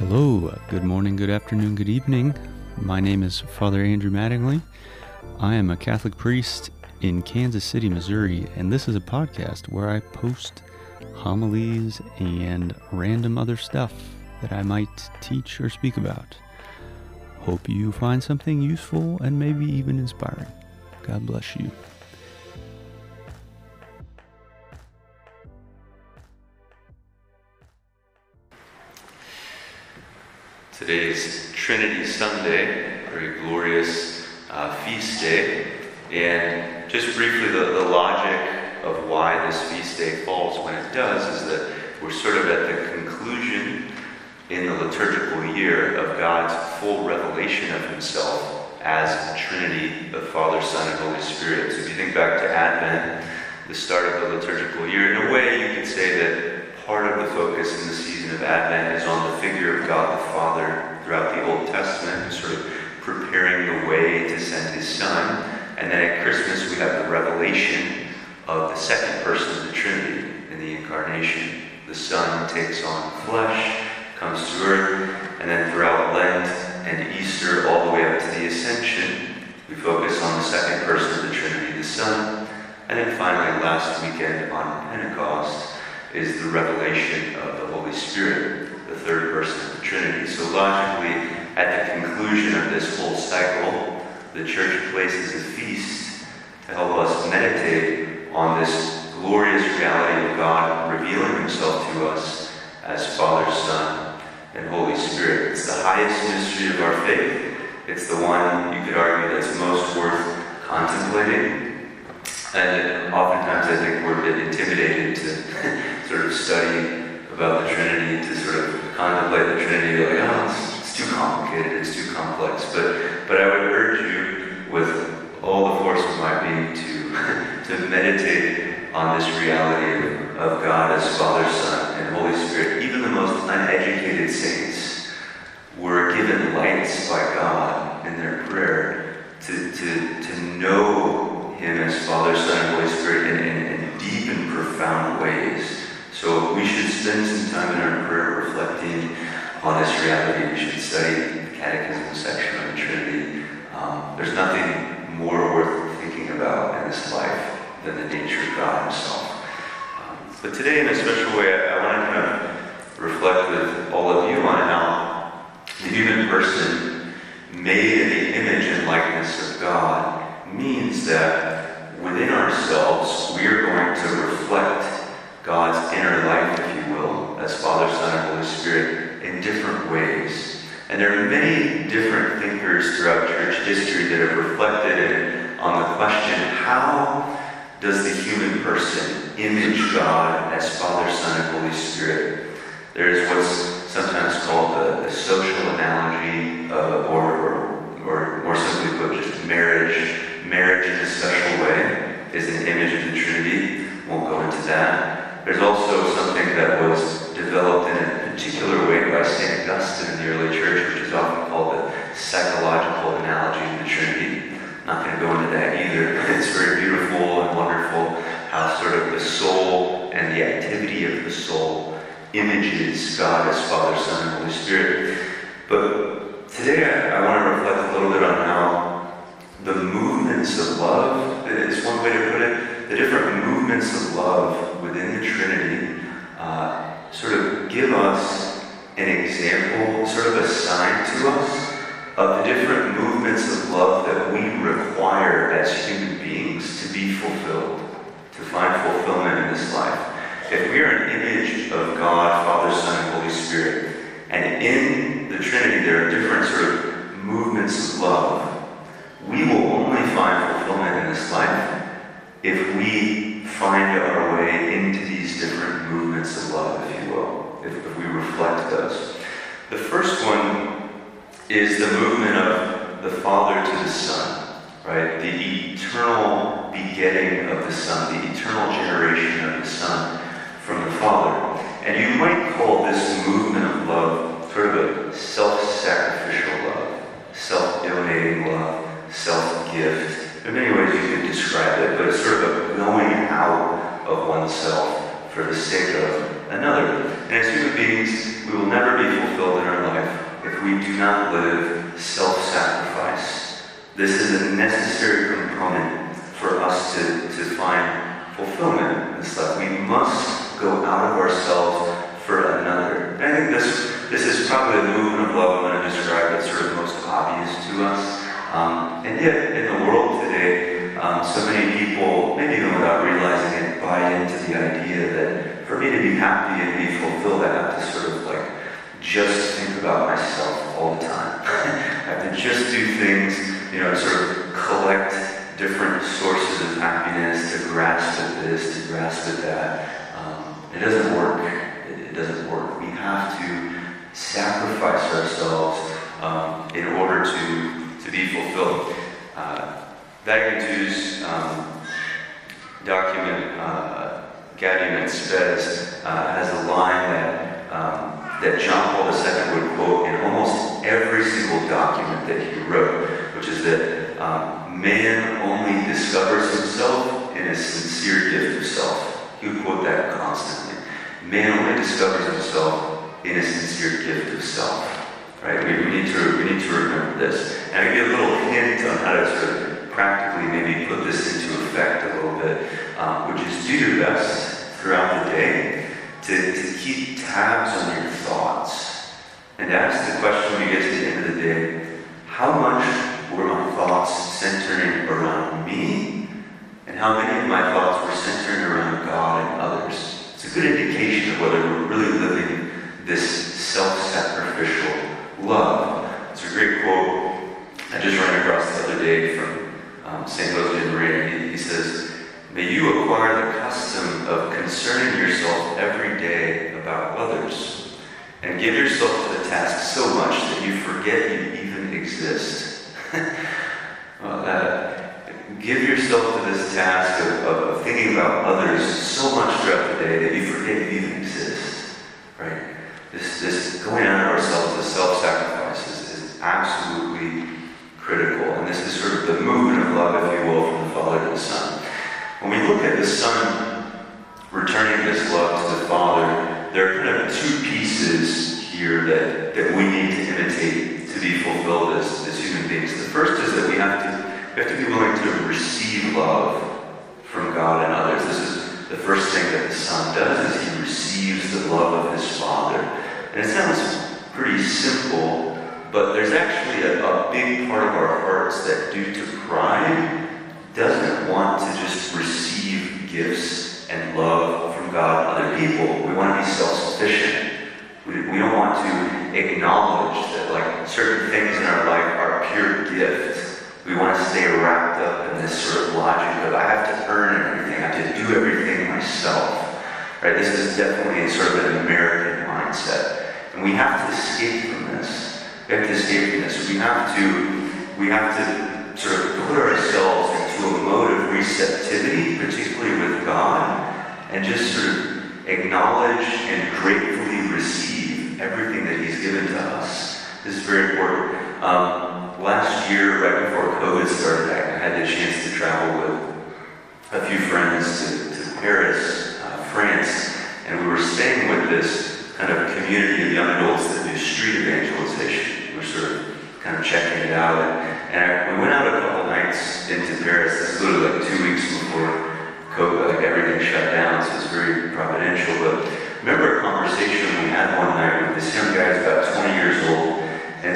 Hello, good morning, good afternoon, good evening. My name is Father Andrew Mattingly. I am a Catholic priest in Kansas City, Missouri, and this is a podcast where I post homilies and random other stuff that I might teach or speak about. Hope you find something useful and maybe even inspiring. God bless you. Today is Trinity Sunday, a very glorious uh, feast day. And just briefly, the, the logic of why this feast day falls when it does is that we're sort of at the conclusion in the liturgical year of God's full revelation of Himself as the Trinity of Father, Son, and Holy Spirit. So if you think back to Advent, the start of the liturgical year, in a way you could say that part of the focus in the season of Advent is on the figure of God the Father throughout the Old Testament, sort of preparing the way to send His Son. And then at Christmas we have the revelation of the second person of the Trinity in the Incarnation. The Son takes on flesh, comes to earth, and then throughout Lent and Easter, all the way up to the Ascension, we focus on the second person of the Trinity, the Son. And then finally, last weekend on Pentecost, is the revelation of the Holy Spirit, the third person of the Trinity. So logically, at the conclusion of this whole cycle, the Church places a feast to help us meditate on this glorious reality of God revealing Himself to us as Father, Son, and Holy Spirit. It's the highest mystery of our faith. It's the one you could argue that's most worth contemplating. And oftentimes I think we're a bit intimidated to sort of study about the Trinity, to sort of contemplate the Trinity, like, oh, it's, it's too complicated, it's too complex. But, but I would urge you, with all the force of my being, to, to meditate on this reality of God as Father, Son, and Holy Spirit. Even the most uneducated saints were given lights by God in their prayer to, to, to know Him as Father, Son, and Holy Spirit in, in, in deep and profound ways. So we should spend some time in our prayer reflecting on this reality. We should study the Catechism section on the Trinity. Um, there's nothing more worth thinking about in this life than the nature of God Himself. Um, but today, in a special way, I, I want to kind of reflect with all of you on how the human person, made in the image and likeness of God, means that within ourselves we are going to reflect God's inner life, if you will, as Father, Son, and Holy Spirit in different ways. And there are many different thinkers throughout church history that have reflected on the question how does the human person image God as Father, Son, and Holy Spirit? There's what's sometimes called the, the social analogy, uh, or, or, or more simply put, just marriage. Marriage in a special way is an image of the Trinity. Won't go into that. There's also something that was developed in a particular way by St. Augustine in the early church, which is often called the psychological analogy of the Trinity. I'm not going to go into that either. It's very beautiful and wonderful how sort of the soul and the activity of the soul images God as Father, Son, and Holy Spirit. But today I, I want to reflect a little bit on how the movements of love is one way to put it. The different movements of love within the Trinity uh, sort of give us an example, sort of a sign to us of the different movements of love that we require as human beings to be fulfilled, to find fulfillment in this life. If we are an image of God, Father, Son, and Holy Spirit, and in the Trinity there are different sort of movements of love, we will only find fulfillment in this life if we find our way into these different movements of love, if you will, if, if we reflect those. The first one is the movement of the Father to the Son, right? The eternal begetting of the Son, the eternal generation of the Son from the Father. And you might call this movement of love sort of a self-sacrificial love, self-donating love, self-gift. There are many ways you could describe it, but it's sort of a going out of oneself for the sake of another. And as human beings, we will never be fulfilled in our life if we do not live self-sacrifice. This is a necessary component for us to, to find fulfillment and stuff. We must go out of ourselves for another. And I think this this is probably the movement of love going to describe that's sort of most obvious to us. Um, and yet, in the world today, um, so many people, maybe even without realizing it, buy into the idea that for me to be happy and be fulfilled, I have to sort of like just think about myself all the time. I have to just do things, you know, sort of collect different sources of happiness to grasp at this, to grasp at that. Um, it doesn't work. It, it, doesn't work. We have to sacrifice ourselves um, in order to to be fulfilled. Uh, Vatican II's um, document, uh, Gaudium et Spes, uh, has a line that, um, that John Paul II would quote in almost every single document that he wrote, which is that um, man only discovers himself in a sincere gift of self. He would quote that constantly. Man only discovers himself in a sincere gift of self. Right? We, we, need to, we need to remember this. And I give a little hint on how to sort of practically maybe put this into effect a little bit, um, which is do your best throughout the day to, to keep tabs on your thoughts and ask the question when you get to the end of the day, how much were my thoughts centering around me? And how many of my thoughts were centering around God and others? It's a good indication of whether we're really living this self-sacrificial love. It's a great quote I just ran across the other day from um, St. Josemaria. He, he says, May you acquire the custom of concerning yourself every day about others, and give yourself to the task so much that you forget you even exist. well, that, give yourself to this task of, of, of, thinking about others so much throughout the day that you forget you even exist. Right? This, this going out of ourselves, the self-sacrifice is, is absolutely critical. And this is sort of the movement of love, if you will, from the Father to the Son. When we look at the Son returning this love to the Father, there are kind of two pieces here that, that we need to imitate to be fulfilled as, as human beings. The first is that we have to we have to be willing to receive love from God and others. This is the first thing that the Son does is he receives the love of his Father. And it sounds pretty simple, but there's actually a, a big part of our hearts that, due to pride, doesn't want to just receive gifts and love from God and other people. We want to be self-sufficient. We, we don't want to acknowledge that like certain things in our life are pure gifts. We want to stay wrapped up in this sort of logic of I have to earn everything, I have to do everything myself. Right? This is definitely sort of an American mindset. And we have to escape from this. We have to escape from this. We have to, we have to sort of put ourselves into a mode of receptivity, particularly with God, and just sort of acknowledge and gratefully receive everything given to us. This is very important. Um, last year, right before COVID started, I had the chance to travel with a few friends to, to Paris France, and we were staying with this kind of community of young adults that do street evangelization. We are sort of kind of checking it out. And, and I, we went out a couple nights into Paris. This is literally like two weeks before COVID, like everything shut down, so it's very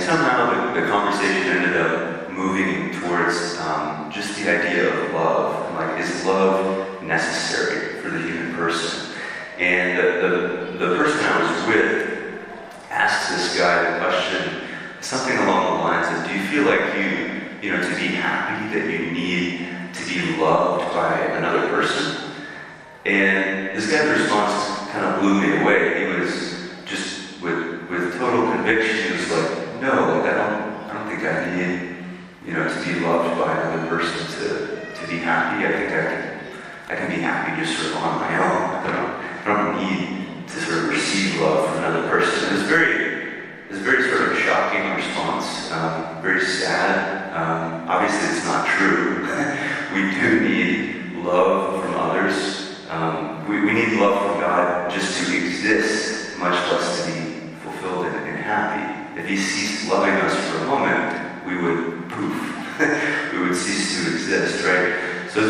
somehow the, the conversation ended up moving towards um, just the idea of love. Like, is love necessary for the human person? And the, the, the person I was with asked this guy the question, something along the lines of, do you feel like you, you know, to be happy that you need to be loved by another person? And this guy's response kind of blew me away. He was just with, with total conviction, he was like, no, like I don't, I don't think I need you know, to be loved by another person, to, to be happy. I think I can, I can be happy just sort of on my own. I don't, I don't need to sort of receive love from another person. It was very, it was very sort of shocking response, um, very sad. Um, obviously, it's not true. we do need love from others. Um, we, we need love from God just to exist, much less to be fulfilled and, and happy. if he ceased loving us for a moment, we would poof. we would cease to exist, right? So,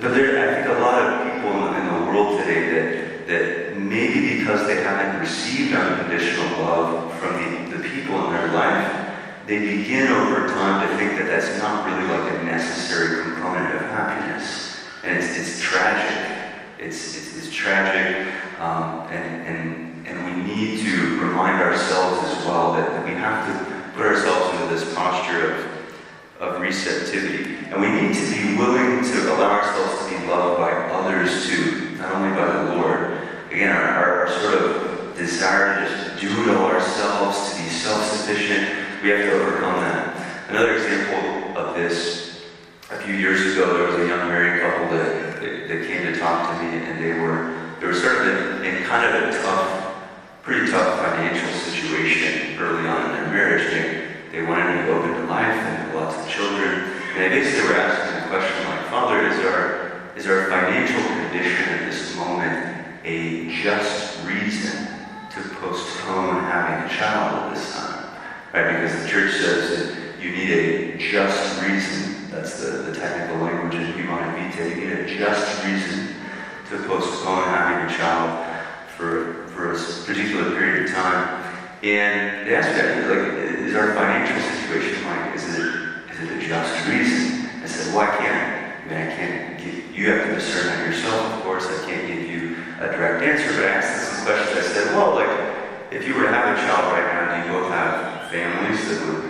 but there, I think a lot of people in, the world today that that maybe because they haven't received unconditional love from the, the people in their life, they begin over time to think that that's not really like a necessary component of happiness. And it's, it's tragic. It's, it's, it's tragic. Um, and, and, and we need to remind ourselves as well that, that we have to put ourselves into this posture of, of receptivity. And we need to be willing to allow ourselves to be loved by others too, not only by the Lord. Again, our, our, sort of desire to just do it all ourselves, to be self-sufficient, we have to overcome that. Another example of this, a few years ago, there was a young married couple that, that, that came to talk to me, and they were they were sort of in, in kind of a tough, pretty tough financial situation early on in their marriage. They, they wanted to go into life and have lots of children, and I guess they were asking the question like, Father, is our is our financial condition at this moment a just reason to postpone having a child at this time? right? Because the church says that you need a just reason. That's the, the technical language in Humanae Vitae. You need a just reason to postpone having a child for, for a particular period of time. And they asked me, like, is our financial situation like, is it, is it a just reason? I said, why can't I mean, I can't give, you have to discern that yourself, of course. I can't give you a direct answer, but I asked some questions. I said, well, like, if you were to have a child right now, do you both have families that would,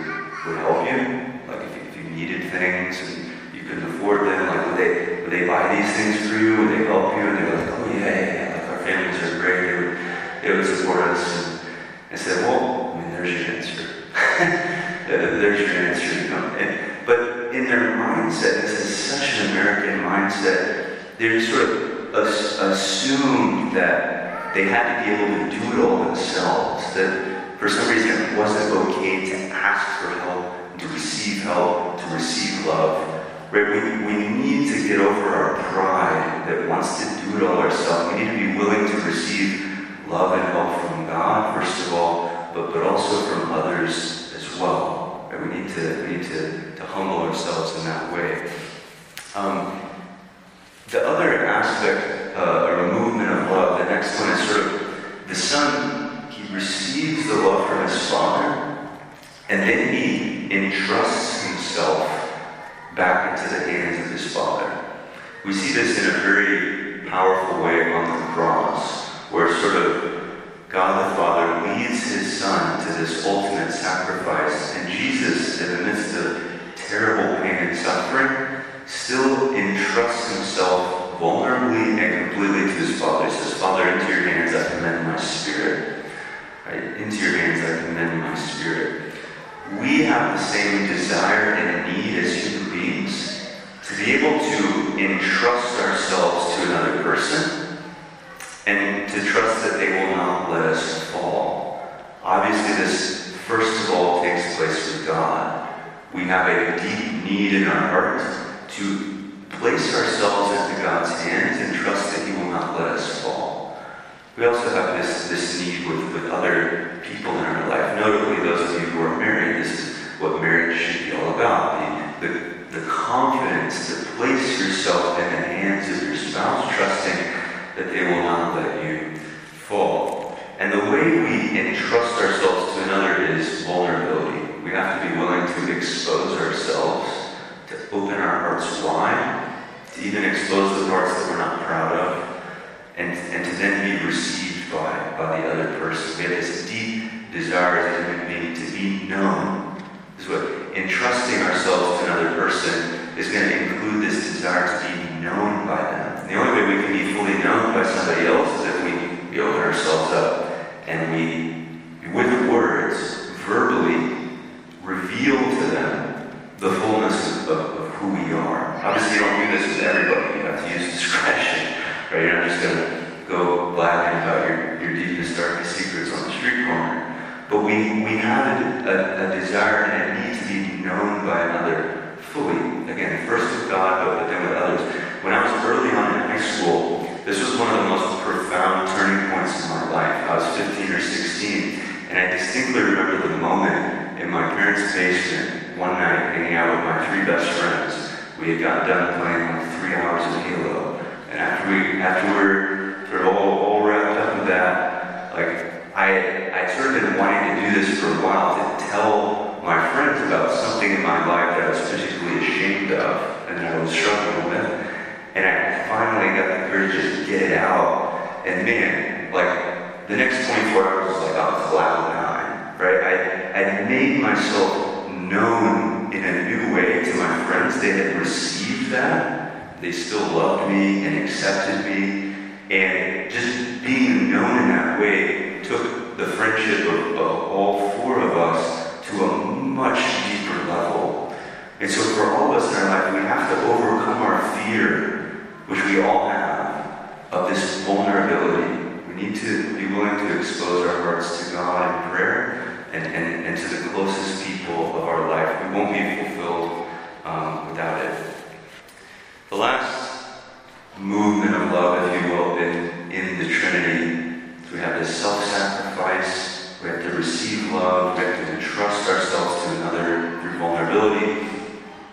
would help you? Like if you, if you needed things and you couldn't afford them, like would they would they buy these things for you? Would they help you? And they were like, oh yeah, yeah, yeah. like our families are great. They would, they would support us. And I said, well, I mean, there's your answer. there's your answer. You know? and, but in their mindset, this is such an American mindset. They sort of assumed that they had to be able to do it all themselves. That for some reason it wasn't okay to ask for help, to receive help, to receive love. Right? We, we need to get over our pride that wants to do it all ourselves. We need to be willing to receive love and help from God, first of all, but, but also from others as well. Right? We need to we need to, to humble ourselves in that way. Um, the other aspect, uh, the next one is sort of the son, he receives the love from his father, and then he entrusts himself back into the hands of his father. We see this in a very powerful way on the cross, where sort of God the Father leads his son to this ultimate sacrifice, and Jesus, in the midst of terrible pain and suffering, still entrusts himself vulnerably and completely to his Father. He says, Father, into your hands I commend my spirit. Right? Into your hands I commend my spirit. We have the same desire and need as human beings to be able to entrust ourselves to another person and to trust that they will not let us fall. Obviously, this first of all takes place with God. We have a deep need in our hearts to place ourselves into God's hands and trust that He will not let us fall. We also have this, this need with, with other people in our life. Notably, those of you who are married, this is what marriage should be all about. The, the, the confidence to place yourself in the hands of your spouse, trusting that they will not let you fall. And the way we entrust ourselves to another is vulnerability. We have to be willing to expose ourselves to open our hearts wide, to even expose the parts that we're not proud of, and, and to then be received by, by the other person. We have this deep desire as a human being to be known. This is what entrusting ourselves to another person is going to include this desire to be known by them. And the only way we can be fully known by somebody else is if we, we open ourselves up and we, with words, verbally reveal to them the fullness of, of, who we are. Obviously, you don't do this with everybody. You have to use discretion, right? You're not just going to go blabbing about your, your deepest, darkest secrets on the street corner. But we, we have a, a, a desire and a need to be known by another fully. Again, first with God, but then with others. When I was early on in high school, this was one of the most profound turning points in my life. I was 15 or 16, and I distinctly remember the moment my parents' basement one night hanging out with my three best friends. We had got done playing like three hours of Halo. And after we after we were sort of all, all wrapped up with that, like I I sort of been wanting to do this for a while to tell my friends about something in my life that I was particularly ashamed of and that I was struggling with. And I finally got the courage to just get it out. And man, like the next 24 hours was like on cloud nine, right? I, I made myself known in a new way to my friends. They had received that. They still loved me and accepted me. And just being known in that way took the friendship of, of all four of us to a much deeper level. And so for all of us in our life, we have to overcome our fear, which we all have, of this vulnerability. We need to be willing to expose our hearts to God in prayer and, and, and to the closest people of our life. We won't be fulfilled um, without it. The last movement of love, if you will, in, in the Trinity, we have this self-sacrifice, we have to receive love, we have to entrust ourselves to another through vulnerability.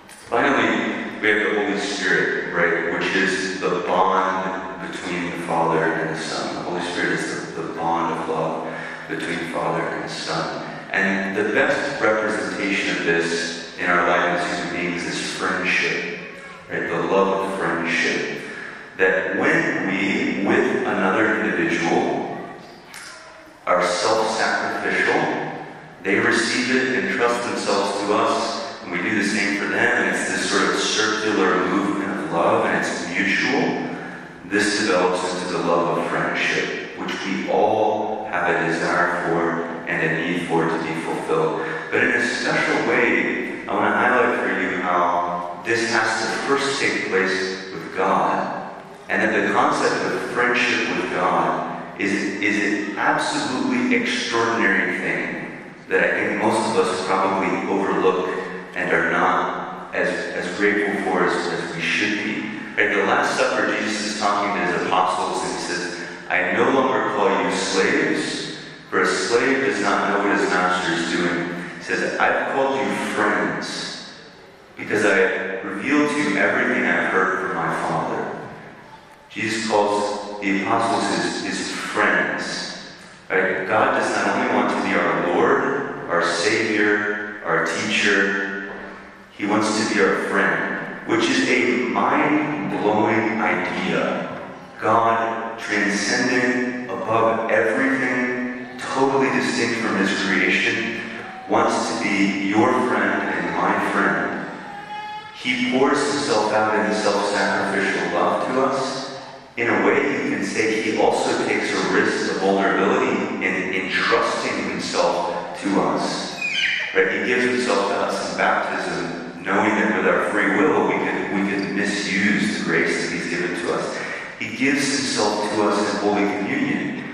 Finally, we have the Holy Spirit, right, which is the bond between the Father and the Son. The Holy Spirit is the, the bond of love between Father and Son. And the best representation this in our life as human beings is friendship, right? The love of friendship. That when we, with another individual, are self-sacrificial, they receive it and trust themselves to us, and we do the same for them, and it's this sort of circular movement of love, and it's mutual. This develops into the love of friendship, which we all have a desire for and a need for to be fulfilled. But in a special way, I want to highlight for you how this has to first take place with God. And that the concept of friendship with God is, is an absolutely extraordinary thing that I think most of us probably overlook and are not as, as grateful for as, as we should be. At the Last Supper, Jesus is talking to his apostles and he says, I no longer call you slaves, for a slave does not know what his. He says, I've called you friends, because I revealed to you everything I've heard from my Father. Jesus calls the apostles his, his friends. Right? God does not only want to be our Lord, our Savior, our teacher, He wants to be our friend, which is a mind-blowing idea. God, transcendent above everything, totally distinct from His creation, wants to be your friend and my friend. He pours Himself out in self-sacrificial love to us. In a way, you can say he also takes a risk of vulnerability in entrusting himself to us. Right? He gives himself to us in baptism, knowing that with our free will we can, we could misuse the grace that he's given to us. He gives himself to us in Holy Communion,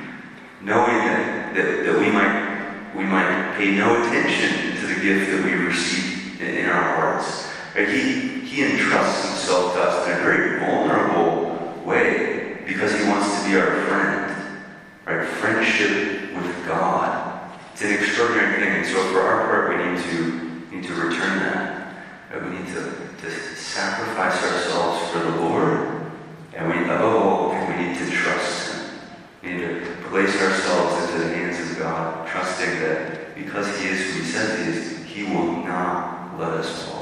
knowing that, that, that we might we might pay no attention to the gift that we receive in, in our hearts. Right? He, he entrusts himself to us in a very vulnerable way because he wants to be our friend. Right? Friendship with God. It's an extraordinary thing. And so for our part, we need to need to return that. Right? We need to, to sacrifice ourselves for the Lord. And we above all, we need to trust him. We need to place ourselves into the hands of God, trusting that because he is who he says he is, he will not let us fall.